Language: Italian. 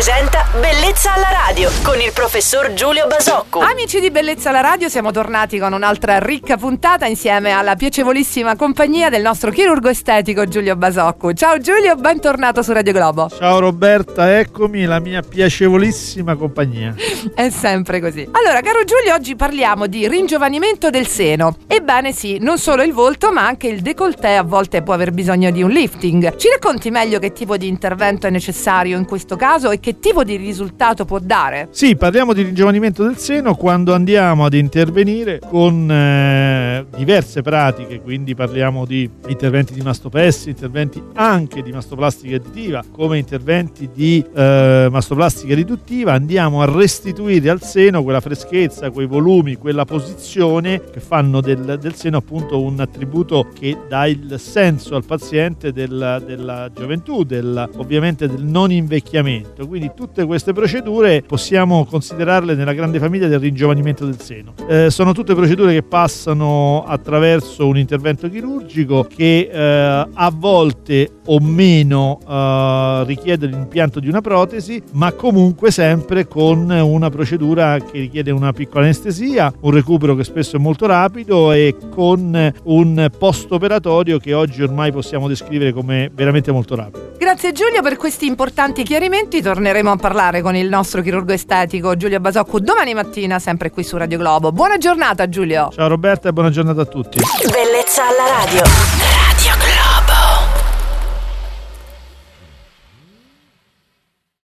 presenta Bellezza alla radio con il professor Giulio Basocco. Amici di Bellezza alla Radio, siamo tornati con un'altra ricca puntata insieme alla piacevolissima compagnia del nostro chirurgo estetico Giulio Basocco. Ciao Giulio, bentornato su Radio Globo. Ciao Roberta, eccomi la mia piacevolissima compagnia. È sempre così. Allora, caro Giulio, oggi parliamo di ringiovanimento del seno. Ebbene sì, non solo il volto, ma anche il décolleté a volte può aver bisogno di un lifting. Ci racconti meglio che tipo di intervento è necessario in questo caso e che tipo di risultato può dare? Sì, parliamo di ringiovanimento del seno quando andiamo ad intervenire con eh, diverse pratiche, quindi parliamo di interventi di mastopessi, interventi anche di mastoplastica additiva, come interventi di eh, mastoplastica riduttiva, andiamo a restituire al seno quella freschezza, quei volumi, quella posizione che fanno del, del seno appunto un attributo che dà il senso al paziente del, della gioventù, del, ovviamente del non invecchiamento. Quindi tutte queste procedure possiamo considerarle nella grande famiglia del ringiovanimento del seno. Eh, sono tutte procedure che passano attraverso un intervento chirurgico che eh, a volte o meno eh, richiede l'impianto di una protesi, ma comunque sempre con una procedura che richiede una piccola anestesia, un recupero che spesso è molto rapido e con un post operatorio che oggi ormai possiamo descrivere come veramente molto rapido. Grazie Giulio per questi importanti chiarimenti. Torneremo a parlare con il nostro chirurgo estetico Giulio Basocco domani mattina, sempre qui su Radio Globo. Buona giornata Giulio. Ciao Roberta e buona giornata a tutti. Bellezza alla radio.